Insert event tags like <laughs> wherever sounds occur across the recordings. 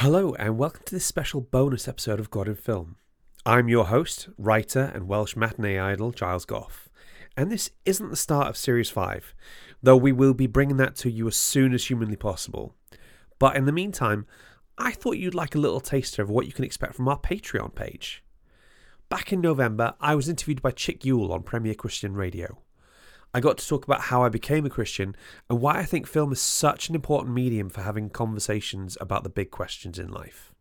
Hello, and welcome to this special bonus episode of God in Film. I'm your host, writer, and Welsh matinee idol, Giles Goff. And this isn't the start of Series 5, though we will be bringing that to you as soon as humanly possible. But in the meantime, I thought you'd like a little taster of what you can expect from our Patreon page. Back in November, I was interviewed by Chick Yuill on Premier Christian Radio. I got to talk about how I became a Christian and why I think film is such an important medium for having conversations about the big questions in life.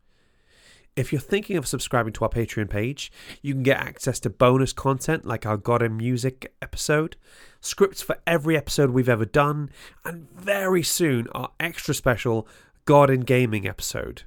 If you're thinking of subscribing to our Patreon page, you can get access to bonus content like our God and Music episode, scripts for every episode we've ever done, and very soon our extra special God in Gaming episode.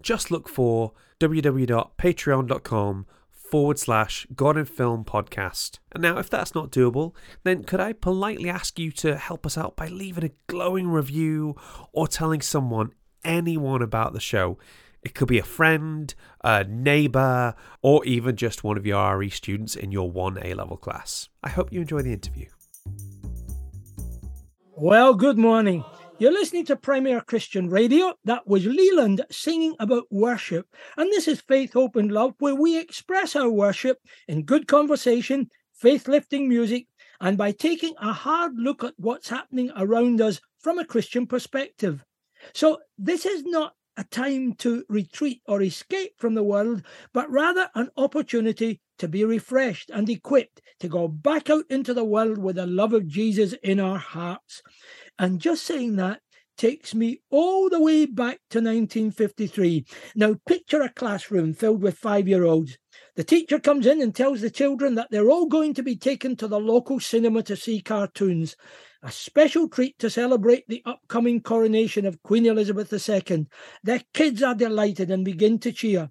Just look for www.patreon.com forward slash God in Film podcast. And now, if that's not doable, then could I politely ask you to help us out by leaving a glowing review or telling someone, anyone about the show? It could be a friend, a neighbour, or even just one of your RE students in your 1A level class. I hope you enjoy the interview. Well, good morning. You're listening to Premier Christian Radio. That was Leeland singing about worship. And this is Faith, Hope, and Love, where we express our worship in good conversation, faith lifting music, and by taking a hard look at what's happening around us from a Christian perspective. So, this is not a time to retreat or escape from the world, but rather an opportunity to be refreshed and equipped to go back out into the world with the love of Jesus in our hearts. And just saying that takes me all the way back to 1953. Now, picture a classroom filled with five year olds. The teacher comes in and tells the children that they're all going to be taken to the local cinema to see cartoons, a special treat to celebrate the upcoming coronation of Queen Elizabeth II. The kids are delighted and begin to cheer,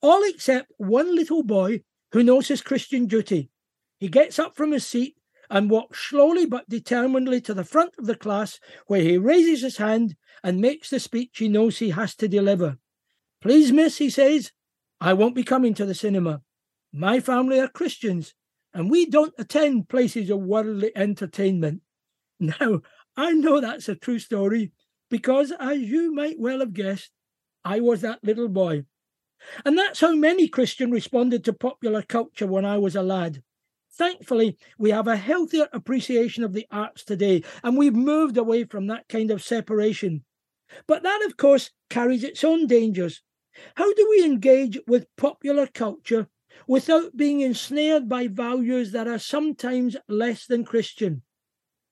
all except one little boy who knows his Christian duty. He gets up from his seat and walks slowly but determinedly to the front of the class, where he raises his hand and makes the speech he knows he has to deliver. Please, miss, he says, I won't be coming to the cinema. My family are Christians, and we don't attend places of worldly entertainment. <laughs> Now, I know that's a true story, because as you might well have guessed, I was that little boy. And that's how many Christians responded to popular culture when I was a lad. Thankfully, we have a healthier appreciation of the arts today, and we've moved away from that kind of separation. But that, of course, carries its own dangers. How do we engage with popular culture without being ensnared by values that are sometimes less than Christian?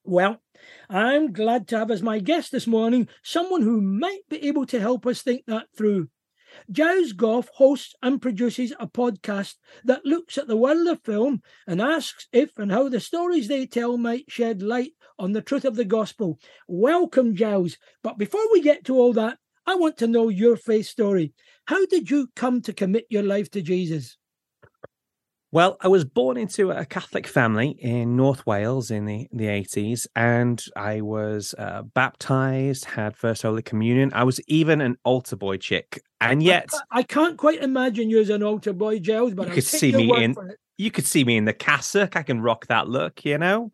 Well, I'm glad to have as my guest this morning someone who might be able to help us think that through. Giles Goff hosts and produces a podcast that looks at the world of film and asks if and how the stories they tell might shed light on the truth of the gospel. Welcome, Giles. But before we get to all that, I want to know your faith story. How did you come to commit your life to Jesus? Well, I was born into a Catholic family in North Wales in the, the 80s, and I was uh, baptized, had First Holy Communion. I was even an altar boy chick. And yet. I, I can't quite imagine you as an altar boy, Giles, but you could see me in. You could see me in the cassock. I can rock that look, you know?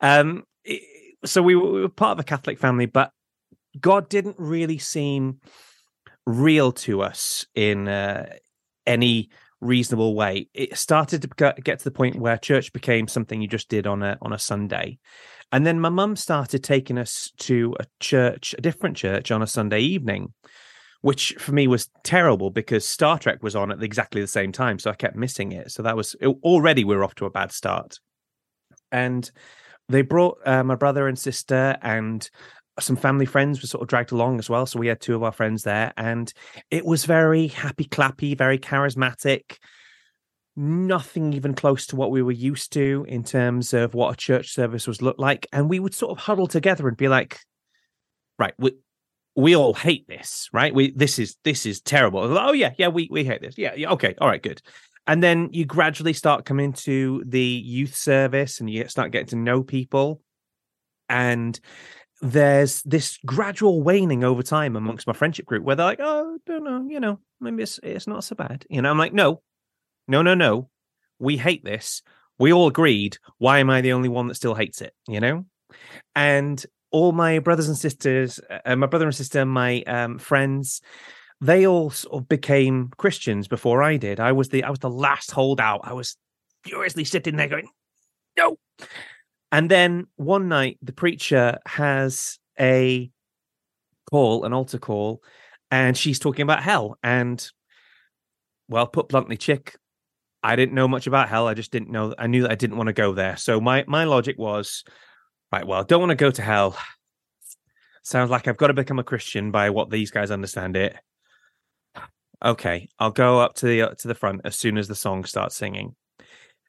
Um, it, so we were, we were part of a Catholic family, but God didn't really seem real to us in uh, any reasonable way. It started to get to the point where church became something you just did on a on a Sunday. And then my mum started taking us to a church, a different church on a Sunday evening, which for me was terrible because Star Trek was on at exactly the same time. So I kept missing it. So that was already we were off to a bad start. And they brought uh, my brother and sister and some family friends were sort of dragged along as well. So we had two of our friends there, and it was very happy clappy, very charismatic. Nothing even close to what we were used to in terms of what a church service was look like. And we would sort of huddle together and be like, right, we we all hate this, right? We this is this is terrible. Like, oh yeah, yeah, we we hate this. Yeah, yeah, okay, all right, good. And then you gradually start coming to the youth service and you start getting to know people. And there's this gradual waning over time amongst my friendship group where they're like, oh, don't know, you know, maybe it's it's not so bad. You know, I'm like, no, no, no, no. We hate this. We all agreed. Why am I the only one that still hates it? You know? And all my brothers and sisters, uh, my brother and sister, my um, friends, they all sort of became Christians before I did. I was the I was the last holdout. I was furiously sitting there going, no. And then one night, the preacher has a call, an altar call, and she's talking about hell. And well, put bluntly, chick, I didn't know much about hell. I just didn't know. I knew that I didn't want to go there. So my my logic was, right, well, don't want to go to hell. Sounds like I've got to become a Christian by what these guys understand it. Okay, I'll go up to the uh, to the front as soon as the song starts singing.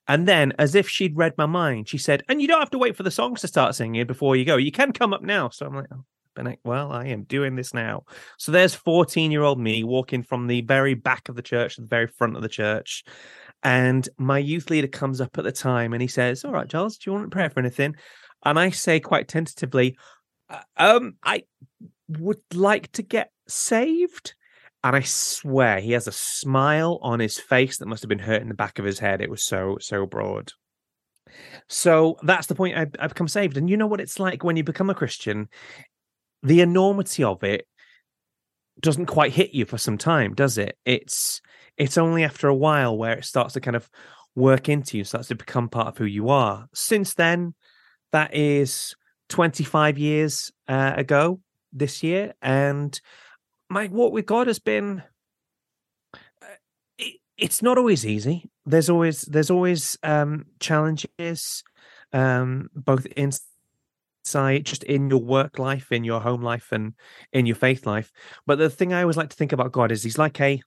And then, as if she'd read my mind, she said, "And you don't have to wait for the songs to start singing before you go. You can come up now." So I'm like, oh, well, I am doing this now. So there's 14 year old me walking from the very back of the church to the very front of the church. And my youth leader comes up at the time and he says, All right, Charles, do you want to pray for anything? And I say quite tentatively, uh, um, I would like to get saved. And I swear he has a smile on his face that must have been hurt in the back of his head. It was so, so broad. So that's the point. I, I become saved. And you know what it's like when you become a Christian? the enormity of it doesn't quite hit you for some time, does it? It's it's only after a while where it starts to kind of work into you, starts to become part of who you are. Since then, that is 25 years uh, ago this year, and my walk with God has been. Uh, it, it's not always easy. There's always there's always um, challenges, um, both in side, just in your work life, in your home life, and in your faith life. But the thing I always like to think about God is he's like a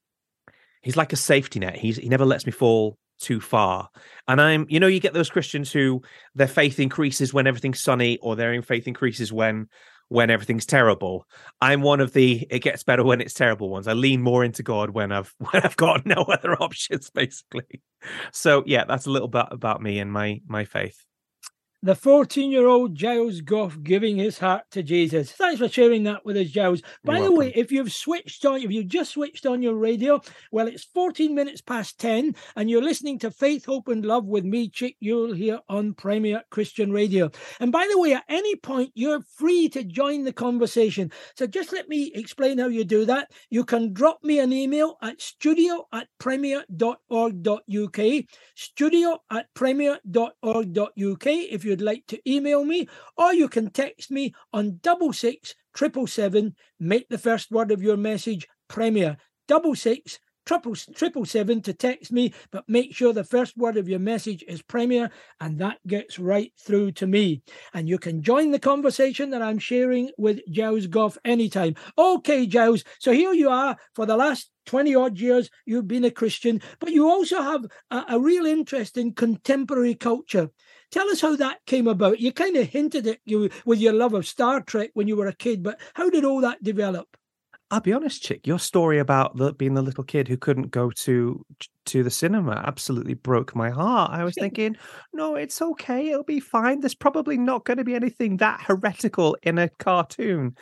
he's like a safety net. He's he never lets me fall too far. And I'm, you know, you get those Christians who their faith increases when everything's sunny, or their faith increases when when everything's terrible. I'm one of the it gets better when it's terrible ones. I lean more into God when I've <laughs> when I've got no other <laughs> options, basically. So yeah, that's a little bit about me and my my faith the 14 year old Giles Goff giving his heart to Jesus. Thanks for sharing that with us, Giles. By You're the welcome. way, if you've switched on, if you've just switched on your radio, well, it's 14 minutes past 10, and you're listening to Faith, Hope, and Love with me, Chick Yuill, here on Premier Christian Radio. And by the way, at any point, you're free to join the conversation. So just let me explain how you do that. You can drop me an email at studio at premier.org.uk, studio at premier.org.uk if you you'd like to email me, or you can text me on double six triple seven. Make the first word of your message Premier double six triple triple seven to text me, but make sure the first word of your message is Premier, and that gets right through to me. And you can join the conversation that I'm sharing with Giles Goff anytime. Okay, Giles. So here you are for the last 20 odd years you've been a Christian, but you also have a, a real interest in contemporary culture. Tell us how that came about. You kind of hinted at you with your love of Star Trek when you were a kid, but how did all that develop? I'll be honest, chick. Your story about the, being the little kid who couldn't go to to the cinema absolutely broke my heart. I was <laughs> thinking, no, it's okay. It'll be fine. There's probably not going to be anything that heretical in a cartoon.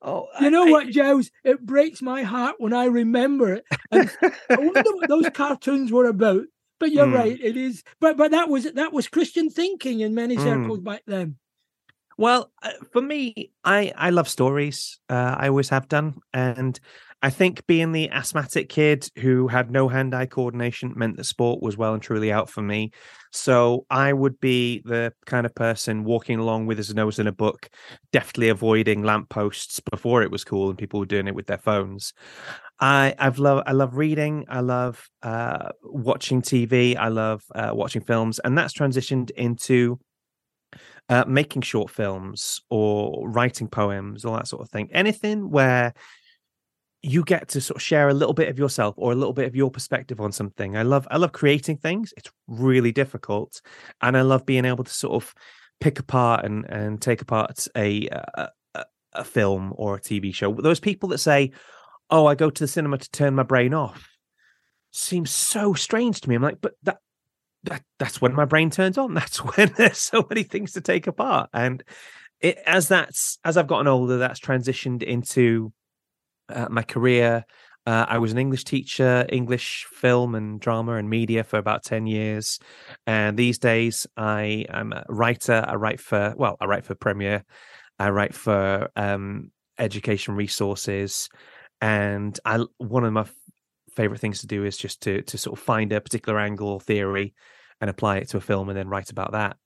Oh, you know I, what, Giles? It breaks my heart when I remember it. And I wonder what those <laughs> cartoons were about. But you're mm. right, it is. But but that was that was Christian thinking in many hmm. circles mm. back then. Well, uh, for me, I I love stories. Uh, I always have done, and I think being the asthmatic kid who had no hand-eye coordination meant that sport was well and truly out for me. So I would be the kind of person walking along with his nose in a book, deftly avoiding lampposts before it was cool and people were doing it with their phones. I I've love I love reading. I love uh, watching TV. I love uh, watching films, and that's transitioned into uh, making short films or writing poems, all that sort of thing. Anything where you get to sort of share a little bit of yourself or a little bit of your perspective on something. I love I love creating things. It's really difficult, and I love being able to sort of pick apart and and take apart a a, a film or a TV show. Those people that say, "Oh, I go to the cinema to turn my brain off," seems so strange to me. I'm like, but that that that's when my brain turns on. <laughs> That's when there's so many things to take apart. And it, as that's as I've gotten older, that's transitioned into uh, my career. Uh, I was an English teacher, English film and drama and media for about 10 years. And these days I am a writer. I write for, well, I write for Premier. I write for um, education resources. And I one of my favorite things to do is just to to sort of find a particular angle or theory and apply it to a film and then write about that.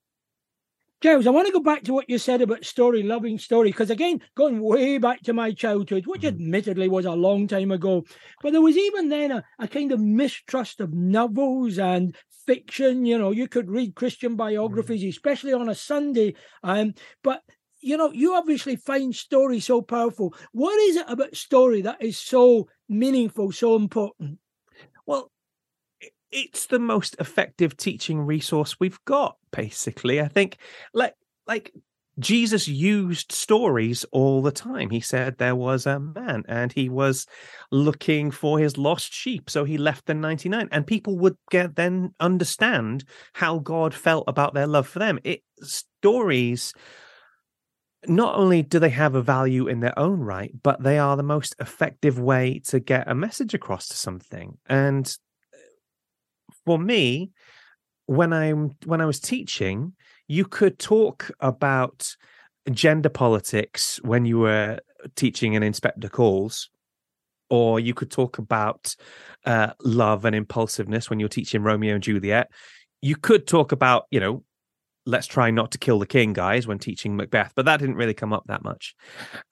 Giles, I want to go back to what you said about story, loving story, because again, going way back to my childhood, which mm-hmm. admittedly was a long time ago, but there was even then a, a, kind of mistrust of novels and fiction. You know, you could read Christian biographies, mm-hmm. especially on a Sunday. Um, but you know, you obviously find story so powerful. What is it about story that is so meaningful, so important? Well, it's the most effective teaching resource we've got basically. I think like like jesus used stories all the time. He said there was a man and he was looking for his lost sheep so he left the 99 and people would get then understand how god felt about their love for them. It stories not only do they have a value in their own right, but they are the most effective way to get a message across to something. And for me, when I'm when I was teaching, you could talk about gender politics when you were teaching an inspector calls or you could talk about uh, love and impulsiveness when you're teaching romeo and juliet. You could talk about you know let's try not to kill the king guys when teaching macbeth but that didn't really come up that much.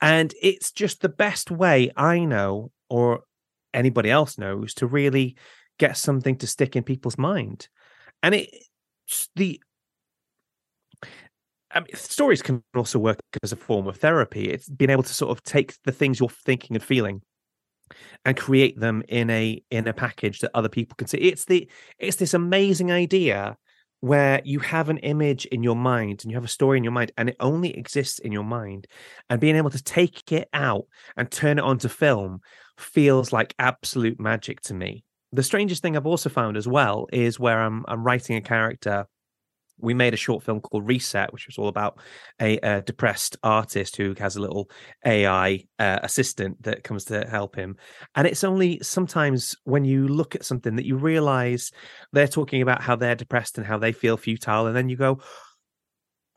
And it's just the best way i know or anybody else knows to really get something to stick in people's mind. And it the I mean, stories can also work as a form of therapy. It's being able to sort of take the things you're thinking and feeling and create them in a in a package that other people can see. It's the it's this amazing idea where you have an image in your mind and you have a story in your mind and it only exists in your mind and being able to take it out and turn it onto film feels like absolute magic to me the strangest thing I've also found as well is where I'm I'm writing a character. We made a short film called Reset, which was all about a, a depressed artist who has a little AI uh, assistant that comes to help him. And it's only sometimes when you look at something that you realize they're talking about how they're depressed and how they feel futile, and then you go,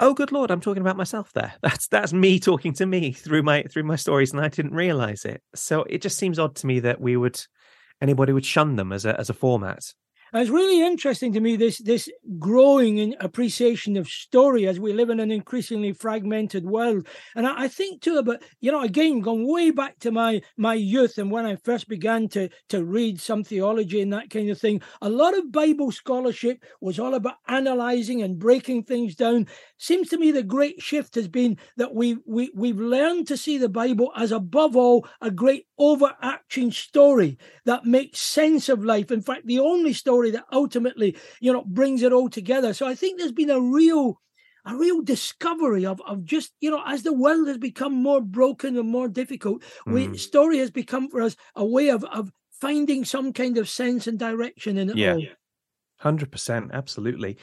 oh good lord i'm talking about myself there <laughs> that's that's me talking to me through my through my stories and i didn't realize it so it just seems odd to me that we would anybody would shun them as a as a format. It's really interesting to me this this growing in appreciation of story as we live in an increasingly fragmented world. And I, I, think too about you know again going way back to my my youth and when I first began to to read some theology and that kind of thing. A lot of Bible scholarship was all about analyzing and breaking things down. Seems to me the great shift has been that we we we've learned to see the Bible as above all a great overarching story that makes sense of life. In fact, the only story that ultimately, you know, brings it all together. So I think there's been a real a real discovery of, of just you know as the world has become more broken and more difficult mm. we story has become for us a way of of finding some kind of sense and direction in it yeah. all Hundred percent, absolutely,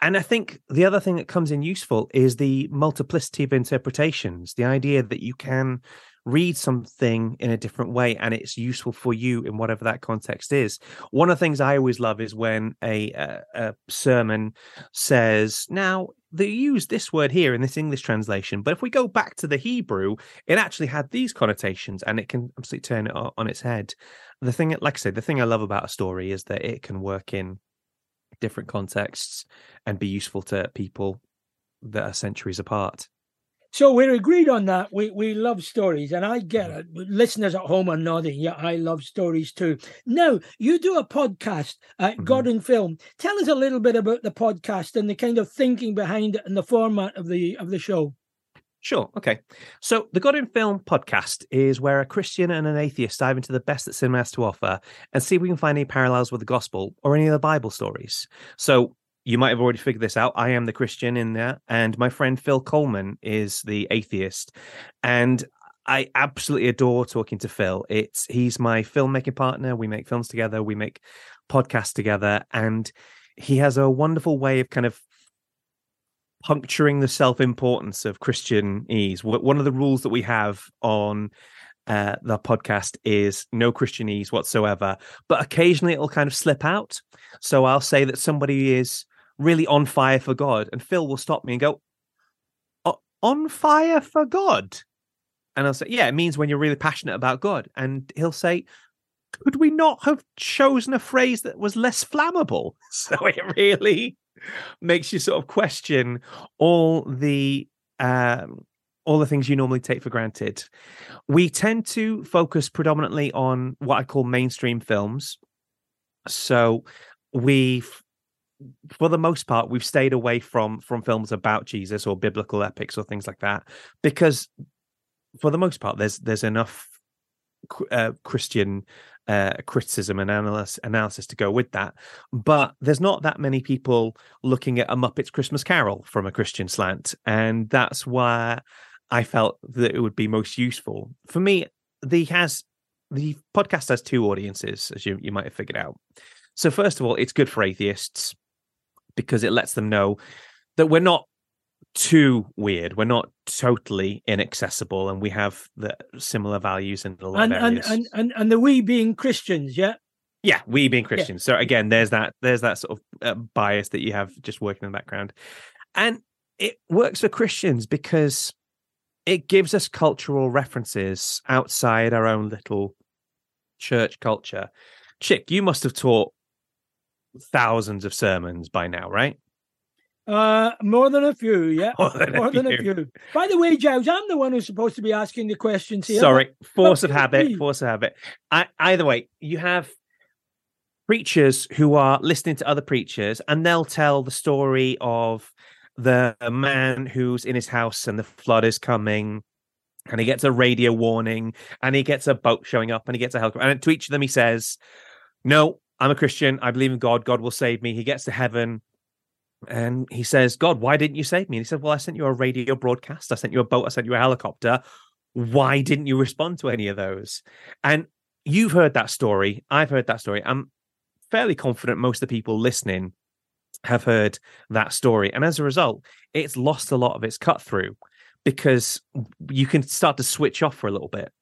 and I think the other thing that comes in useful is the multiplicity of interpretations. The idea that you can read something in a different way and it's useful for you in whatever that context is. One of the things I always love is when a, a, a sermon says, "Now they use this word here in this English translation, but if we go back to the Hebrew, it actually had these connotations, and it can absolutely turn it on its head." The thing, like I said, the thing I love about a story is that it can work in different contexts and be useful to people that are centuries apart. So we're agreed on that. We we love stories, and I get it. Listeners at home are nodding. Yeah, I love stories too. Now you do a podcast at mm-hmm. God in Film. Tell us a little bit about the podcast and the kind of thinking behind it and the format of the of the show. Sure. Okay. So, the God in Film podcast is where a Christian and an atheist dive into the best that cinema has to offer and see if we can find any parallels with the gospel or any of the Bible stories. So, you might have already figured this out. I am the Christian in there, and my friend Phil Coleman is the atheist. And I absolutely adore talking to Phil. It's he's my filmmaking partner. We make films together, we make podcasts together, and he has a wonderful way of kind of puncturing the self-importance of Christianese. One of the rules that we have on uh, the podcast is no Christianese whatsoever, but occasionally it'll kind of slip out. So I'll say that somebody is really on fire for God, and Phil will stop me and go, "On fire for God." And I'll say, yeah, it means when you're really passionate about God. And he'll say, could we not have chosen a phrase that was less flammable? <laughs> So it really makes you sort of question all the um, all the things you normally take for granted. We tend to focus predominantly on what I call mainstream films. So we for the most part we've stayed away from from films about Jesus or biblical epics or things like that because for the most part there's there's enough uh, Christian uh, criticism and analysis, analysis to go with that. But there's not that many people looking at a Muppets Christmas Carol from a Christian slant, and that's why I felt that it would be most useful for me. The has the podcast has two audiences, as you you might have figured out. So first of all, it's good for atheists because it lets them know that we're not too weird. We're not totally inaccessible, and we have the similar values in a lot and, of areas. And, and and and the we being Christians, yeah. Yeah, we being Christians. Yeah. So again, there's that there's that sort of uh, bias that you have just working in the background, and it works for Christians because it gives us cultural references outside our own little church culture. Chick, you must have taught thousands of sermons by now, right? Uh, more than a few, yeah. <laughs> More than, more a, than few. a few. By the way, Giles, I'm the one who's supposed to be asking the questions here. Sorry, force of habit, force of habit. I, either way, you have preachers who are listening to other preachers, and they'll tell the story of the man who's in his house and the flood is coming. And he gets a radio warning, and he gets a boat showing up, and he gets a helicopter. And to each of them, he says, "No, I'm a Christian. I believe in God. God will save me." He gets to heaven, and he says, God, why didn't you save me? And he said, Well, I sent you a radio broadcast. I sent you a boat. I sent you a helicopter. Why didn't you respond to any of those? And you've heard that story. I've heard that story. I'm fairly confident most of the people listening have heard that story. And as a result, it's lost a lot of its cut through because you can start to switch off for a little bit.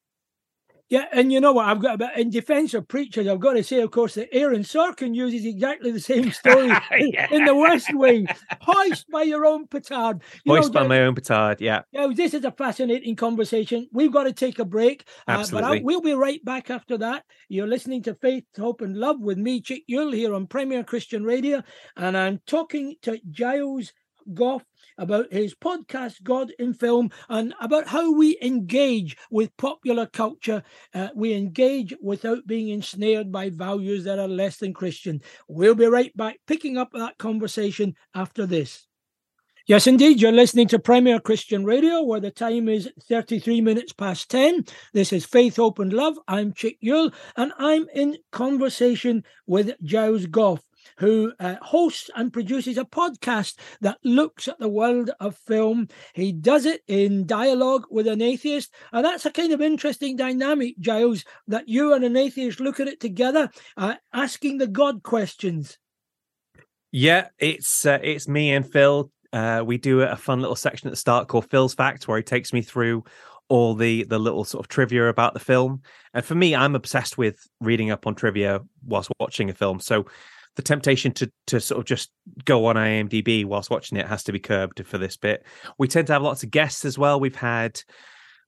Yeah, and you know what? I've got about in defense of preachers, I've got to say, of course, that Aaron Sorkin uses exactly the same <laughs> story in- Yeah. in the West Wing. Hoist by your own petard. You Hoist know, by my own petard. Yeah, Yeah, this is a fascinating conversation. We've got to take a break, uh, but Absolutely. I, we'll be right back after that. You're listening to Faith, Hope, and Love with me, Chick Yuill, here on Premier Christian Radio, and I'm talking to Giles Goff about his podcast, God in Film, and about how we engage with popular culture. Uh, we engage without being ensnared by values that are less than Christian. We'll be right back, picking up that conversation after this. Yes, indeed. You're listening to Premier Christian Radio, where the time is 33 minutes past 10. This is Faith, Open Love. I'm Chick Yuill, and I'm in conversation with Giles Goff, who uh, hosts and produces a podcast that looks at the world of film. He does it in dialogue with an atheist, and that's a kind of interesting dynamic, Giles, that you and an atheist look at it together, uh, asking the God questions. Yeah, it's uh, it's me and Phil. Uh, we do a fun little section at the start called Phil's Facts, where he takes me through all the the little sort of trivia about the film. And for me, I'm obsessed with reading up on trivia whilst watching a film. So the temptation to to sort of just go on IMDb whilst watching it has to be curbed for this bit. We tend to have lots of guests as well. We've had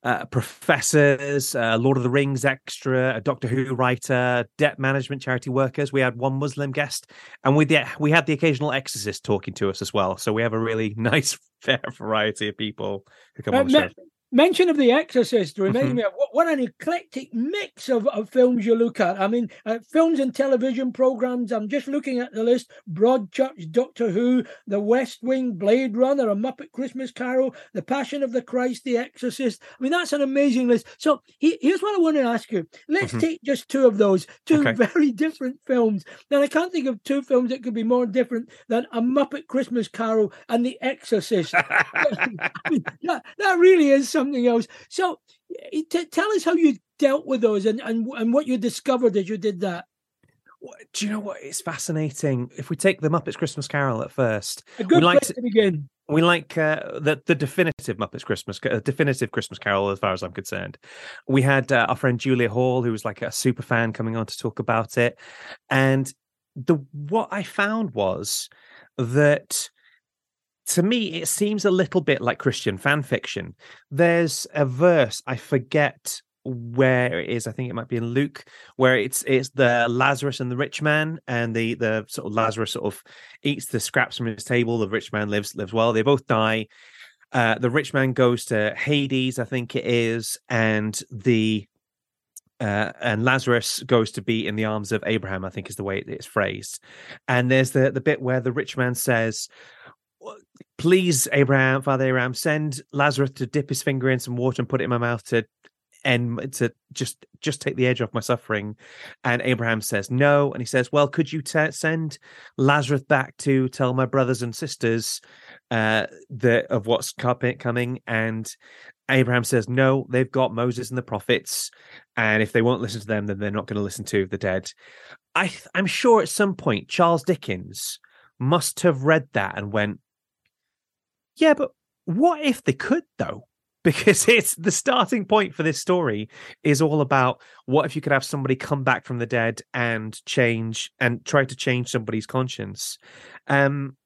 uh, professors, uh, Lord of the Rings extra, a Doctor Who writer, debt management charity workers. We had one Muslim guest, and we the, we had the occasional exorcist talking to us as well. So we have a really <laughs> nice <laughs> fair variety of people who come Uh, on the show. Mention of the Exorcist reminds Mhm. me of what, what an eclectic mix of, of films you look at. I mean, uh, films and television programs. I'm just looking at the list: Broadchurch, Doctor Who, The West Wing, Blade Runner, A Muppet Christmas Carol, The Passion of the Christ, The Exorcist. I mean, that's an amazing list. So he, here's what I want to ask you. Let's Mhm. take just two of those, two Okay. very <laughs> different films. Now, I can't think of two films that could be more different than A Muppet Christmas Carol and The Exorcist. <laughs> I mean, that, that really is something else. So, y- t- tell us how you dealt with those and, and and what you discovered as you did that. Do you know what? It's fascinating. If we take the Muppets Christmas Carol at first, A good like place to- to begin. we like uh, the the definitive Muppets Christmas, uh, definitive Christmas Carol, as far as I'm concerned. We had uh, our friend Julia Hall, who was like a super fan, coming on to talk about it, and the what I found was that to me, it seems a little bit like Christian fan fiction. There's a verse, I forget where it is. I think it might be in Luke, where it's it's the Lazarus and the rich man, and the the sort of Lazarus sort of eats the scraps from his table. The rich man lives lives well. They both die. Uh, the rich man goes to Hades, I think it is, and the uh, and Lazarus goes to be in the arms of Abraham. I think is the way it's phrased. And there's the the bit where the rich man says, "Please, Abraham, Father Abraham, send Lazarus to dip his finger in some water and put it in my mouth to and to just just take the edge off my suffering. And abraham says no and he says well could you t- send lazarus back to tell my brothers and sisters uh the of what's coming? And abraham says no they've got moses and the prophets and if they won't listen to them then they're not going to listen to the dead. I i'm sure at some point charles dickens must have read that and went yeah but what if they could though? <laughs> Because it's the starting point for this story is all about what if you could have somebody come back from the dead and change and try to change somebody's conscience. Um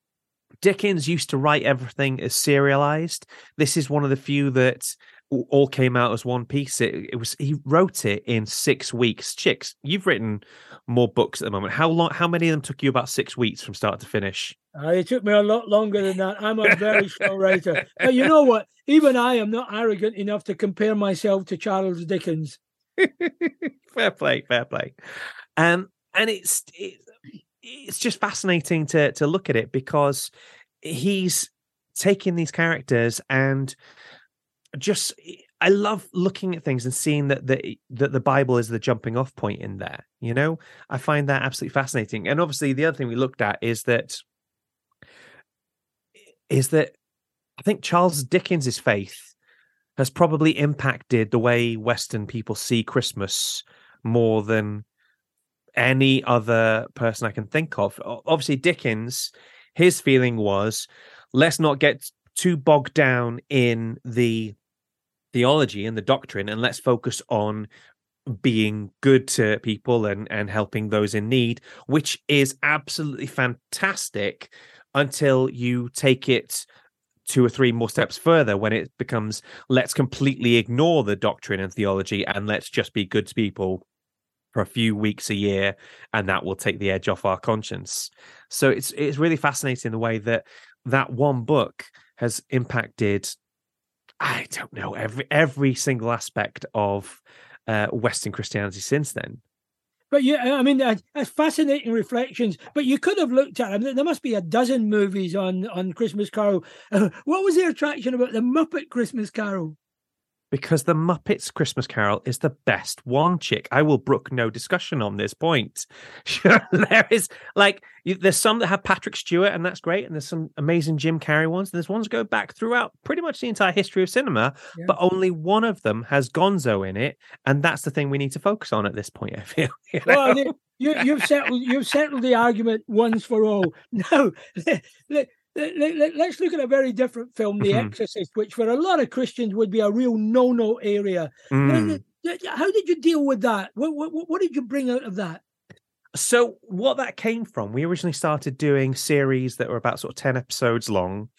dickens used to write everything as serialized. This is one of the few that all came out as one piece it, it was he wrote it in six weeks chicks you've written more books at the moment how long how many of them took you about six weeks from start to finish uh, it took me a lot longer than that. I'm a very <laughs> slow writer. But you know what? Even I am not arrogant enough to compare myself to Charles Dickens. <laughs> fair play, fair play. Um, and it's it, it's just fascinating to to look at it because he's taking these characters and just I love looking at things and seeing that the that the Bible is the jumping off point in there. You know, I find that absolutely fascinating. And obviously, the other thing we looked at is that is that I think Charles Dickens's faith has probably impacted the way Western people see Christmas more than any other person I can think of. Obviously, Dickens, his feeling was let's not get too bogged down in the theology and the doctrine and let's focus on being good to people and and helping those in need which is absolutely fantastic until you take it two or three more steps further when it becomes let's completely ignore the doctrine and theology and let's just be good to people for a few weeks a year and that will take the edge off our conscience. So it's it's really fascinating the way that that one book has impacted i don't know every every single aspect of uh, western christianity since then but yeah, I mean, that's fascinating reflections. But you could have looked at them. There must be a dozen movies on on Christmas Carol. Uh, <laughs> what was the attraction about the Muppet Christmas Carol? Because the Muppets Christmas Carol is the best one, chick. I will brook no discussion on this point. <laughs> there is like there's some that have Patrick Stewart, and that's great, and there's some amazing Jim Carrey ones. And there's ones go back throughout pretty much the entire history of cinema, yeah. but only one of them has Gonzo in it, and that's the thing we need to focus on at this point. I feel. <laughs> You know? Well, you, have settled you've settled the argument once for all. <laughs> No, let, us look at a very different film, The mm-hmm. Exorcist, which for a lot of Christians would be a real no-no area. Mm. How did you deal with that? What, what, what did you bring out of that? So, what that came from, we originally started doing series that were about sort of 10 episodes long.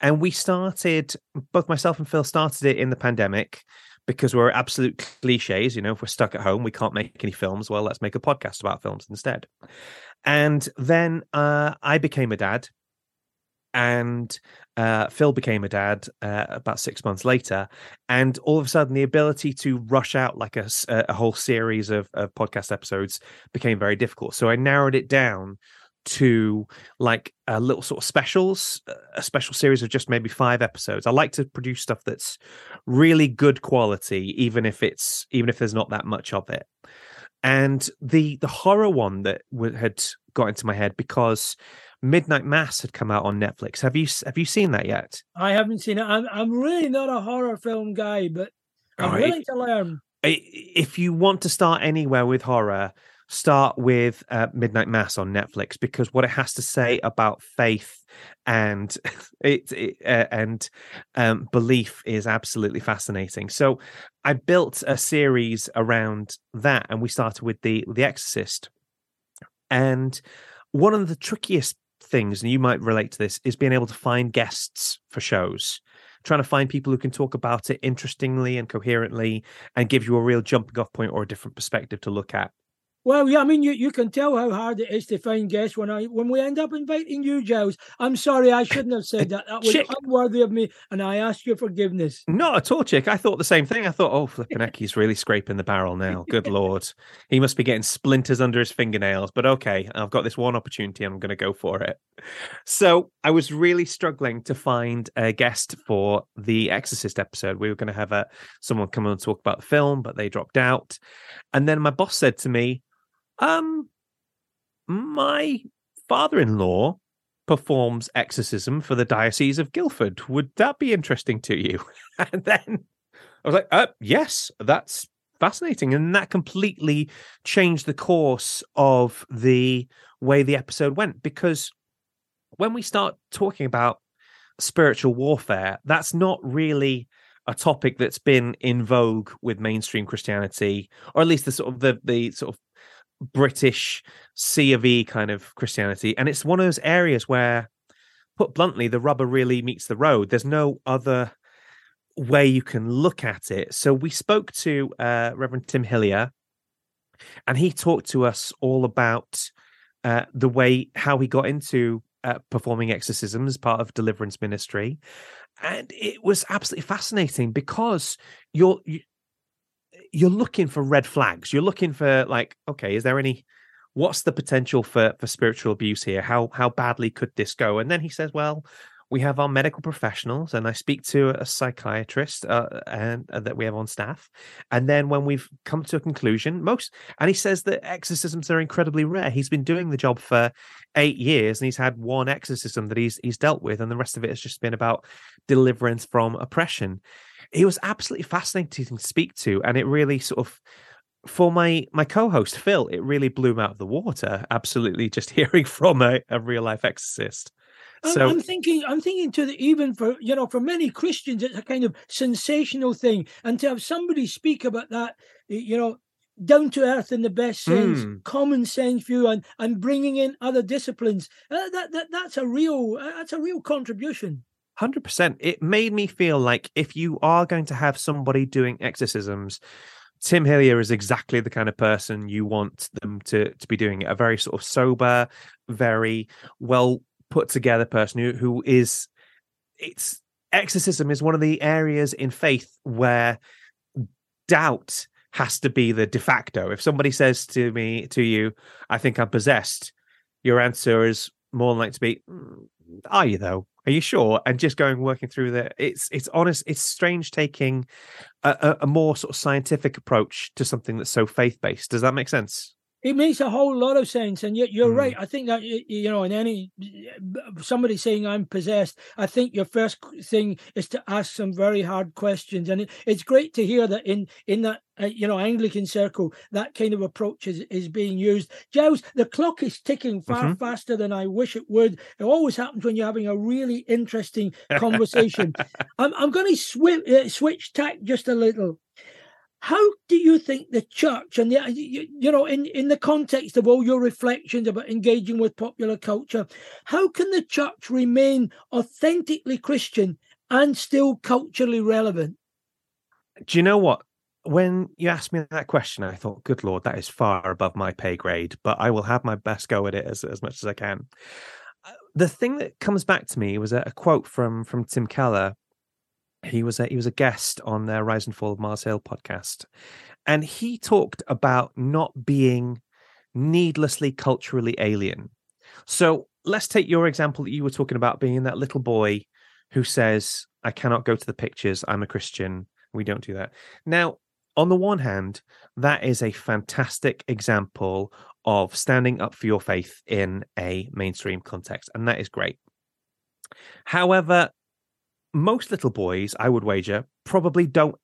And we started, both myself and Phil started it in the pandemic because we're absolute cliches. You know, if we're stuck at home, we can't make any films. Well, let's make a podcast about films instead. And then uh, I became a dad and uh, Phil became a dad uh, about six months later, and all of a sudden, the ability to rush out like a, a whole series of, of podcast episodes became very difficult. So I narrowed it down to like a little sort of specials, a special series of just maybe five episodes. I like to produce stuff that's really good quality, even if it's even if there's not that much of it. And the the horror one that had got into my head because Midnight Mass had come out on Netflix. Have you have you seen that yet? I haven't seen it. I'm I'm really not a horror film guy, but I'm right. willing to learn. If you want to start anywhere with horror, start with uh, Midnight Mass on Netflix because what it has to say about faith and <laughs> it, it uh, and um, belief is absolutely fascinating. So I built a series around that, and we started with the The Exorcist, and one of the trickiest things, and you might relate to this, is being able to find guests for shows trying to find people who can talk about it interestingly and coherently and give you a real jumping off point or a different perspective to look at. Well, yeah, I mean, you, you can tell how hard it is to find guests when I when we end up inviting you, Giles. I'm sorry, I shouldn't have said that. That <laughs> was Chick. unworthy of me, and I ask your forgiveness. Not at all, Chick. I thought the same thing. I thought, oh, flipping heck, he's really scraping the barrel now. Good <laughs> lord, he must be getting splinters under his fingernails. But okay, I've got this one opportunity, and I'm going to go for it. So I was really struggling to find a guest for the Exorcist episode. We were going to have a someone come on and talk about the film, but they dropped out. And then my boss said to me, um, my father-in-law performs exorcism for the diocese of Guildford. Would that be interesting to you? <laughs> And then I was like, uh, yes, that's fascinating. And that completely changed the course of the way the episode went. Because when we start talking about spiritual warfare, that's not really a topic that's been in vogue with mainstream Christianity, or at least the sort of the the sort of British C of E kind of Christianity. And it's one of those areas where, put bluntly, the rubber really meets the road. There's no other way you can look at it. So we spoke to uh, Reverend Tim Hillier, and he talked to us all about uh, the way how he got into uh, performing exorcism as part of deliverance ministry, and it was absolutely fascinating because you're you, you're looking for red flags. You're looking for like, okay, is there any what's the potential for for spiritual abuse here? How how badly could this go? And then he says, well, we have our medical professionals, and I speak to a psychiatrist uh, and uh, that we have on staff. And then when we've come to a conclusion, most and he says that exorcisms are incredibly rare. He's been doing the job for eight years, and he's had one exorcism that he's he's dealt with, and the rest of it has just been about deliverance from oppression. He was absolutely fascinating to speak to, and it really sort of for my my co-host Phil, it really blew him out of the water. Absolutely, just <laughs> hearing from a, a real life exorcist. So I'm thinking, I'm thinking to the even for you know for many Christians, it's a kind of sensational thing, and to have somebody speak about that, you know, down to earth in the best sense, Mm. common sense view, and and bringing in other disciplines, uh, that that that's a real uh, that's a real contribution. Hundred percent. It made me feel like if you are going to have somebody doing exorcisms, Tim Hillier is exactly the kind of person you want them to to be doing it. A very sort of sober, very well put together person who who is. It's exorcism is one of the areas in faith where doubt has to be the de facto. If somebody says to me to you, "I think I'm possessed," your answer is more likely to be, "Mm, "Are you though?" Are you sure? And just going working through the it's it's honest. It's strange taking a, a, a more sort of scientific approach to something that's so faith based. Does that make sense? It makes a whole lot of sense, and yet you're Mm. right. I think that you know, in any somebody saying I'm possessed, I think your first thing is to ask some very hard questions, and it, it's great to hear that in in that uh, you know Anglican circle that kind of approach is is being used. Giles, the clock is ticking far faster than I wish it would. It always happens when you're having a really interesting <laughs> conversation. I'm I'm going to swi- uh, switch tack just a little how do you think the church and the you, you know in in the context of all your reflections about engaging with popular culture how can the church remain authentically christian and still culturally relevant Do you know what? When you asked me that question, I thought, "Good lord, that is far above my pay grade." But I will have my best go at it as as much as I can. Uh, The thing that comes back to me was a, a quote from from Tim Keller. He was a he was a guest on their Rise and Fall of Mars Hill podcast, and he talked about not being needlessly culturally alien. So let's take your example that you were talking about being that little boy who says, "I cannot go to the pictures. I'm a Christian." We don't do that. Now, on the one hand, that is a fantastic example of standing up for your faith in a mainstream context, and that is great. However, most little boys, I would wager, probably don't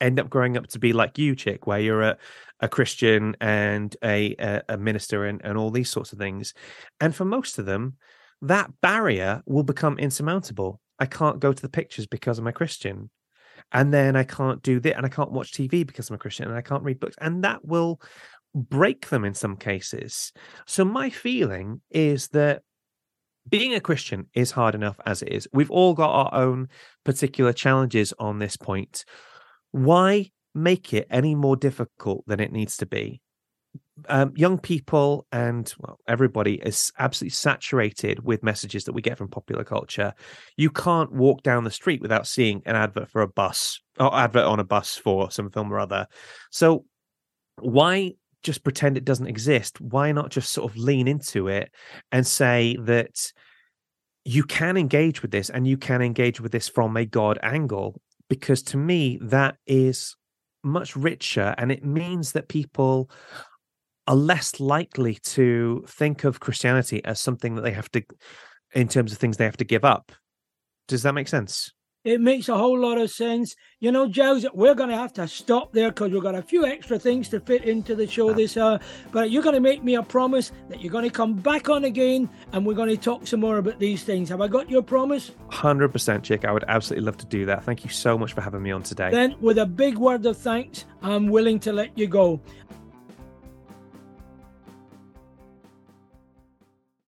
end up growing up to be like you, chick, where you're a, a Christian and a, a, a minister and, and all these sorts of things. And for most of them, that barrier will become insurmountable. I can't go to the pictures because I'm a Christian and then I can't do that, and I can't watch TV because I'm a Christian, and I can't read books, and that will break them in some cases. So my feeling is that being a Christian is hard enough as it is. We've all got our own particular challenges on this point. Why make it any more difficult than it needs to be? Um, young people and well, everybody is absolutely saturated with messages that we get from popular culture. You can't walk down the street without seeing an advert for a bus or advert on a bus for some film or other. So, why just pretend it doesn't exist? Why not just sort of lean into it and say that you can engage with this and you can engage with this from a God angle? Because to me, that is much richer and it means that people are less likely to think of Christianity as something that they have to, in terms of things they have to give up. Does that make sense? It makes a whole lot of sense. You know, Giles, we're going to have to stop there because we've got a few extra things to fit into the show this hour. But you're going to make me a promise that you're going to come back on again and we're going to talk some more about these things. Have I got your promise? 100%, Chick. I would absolutely love to do that. Thank you so much for having me on today. Then, with a big word of thanks, I'm willing to let you go.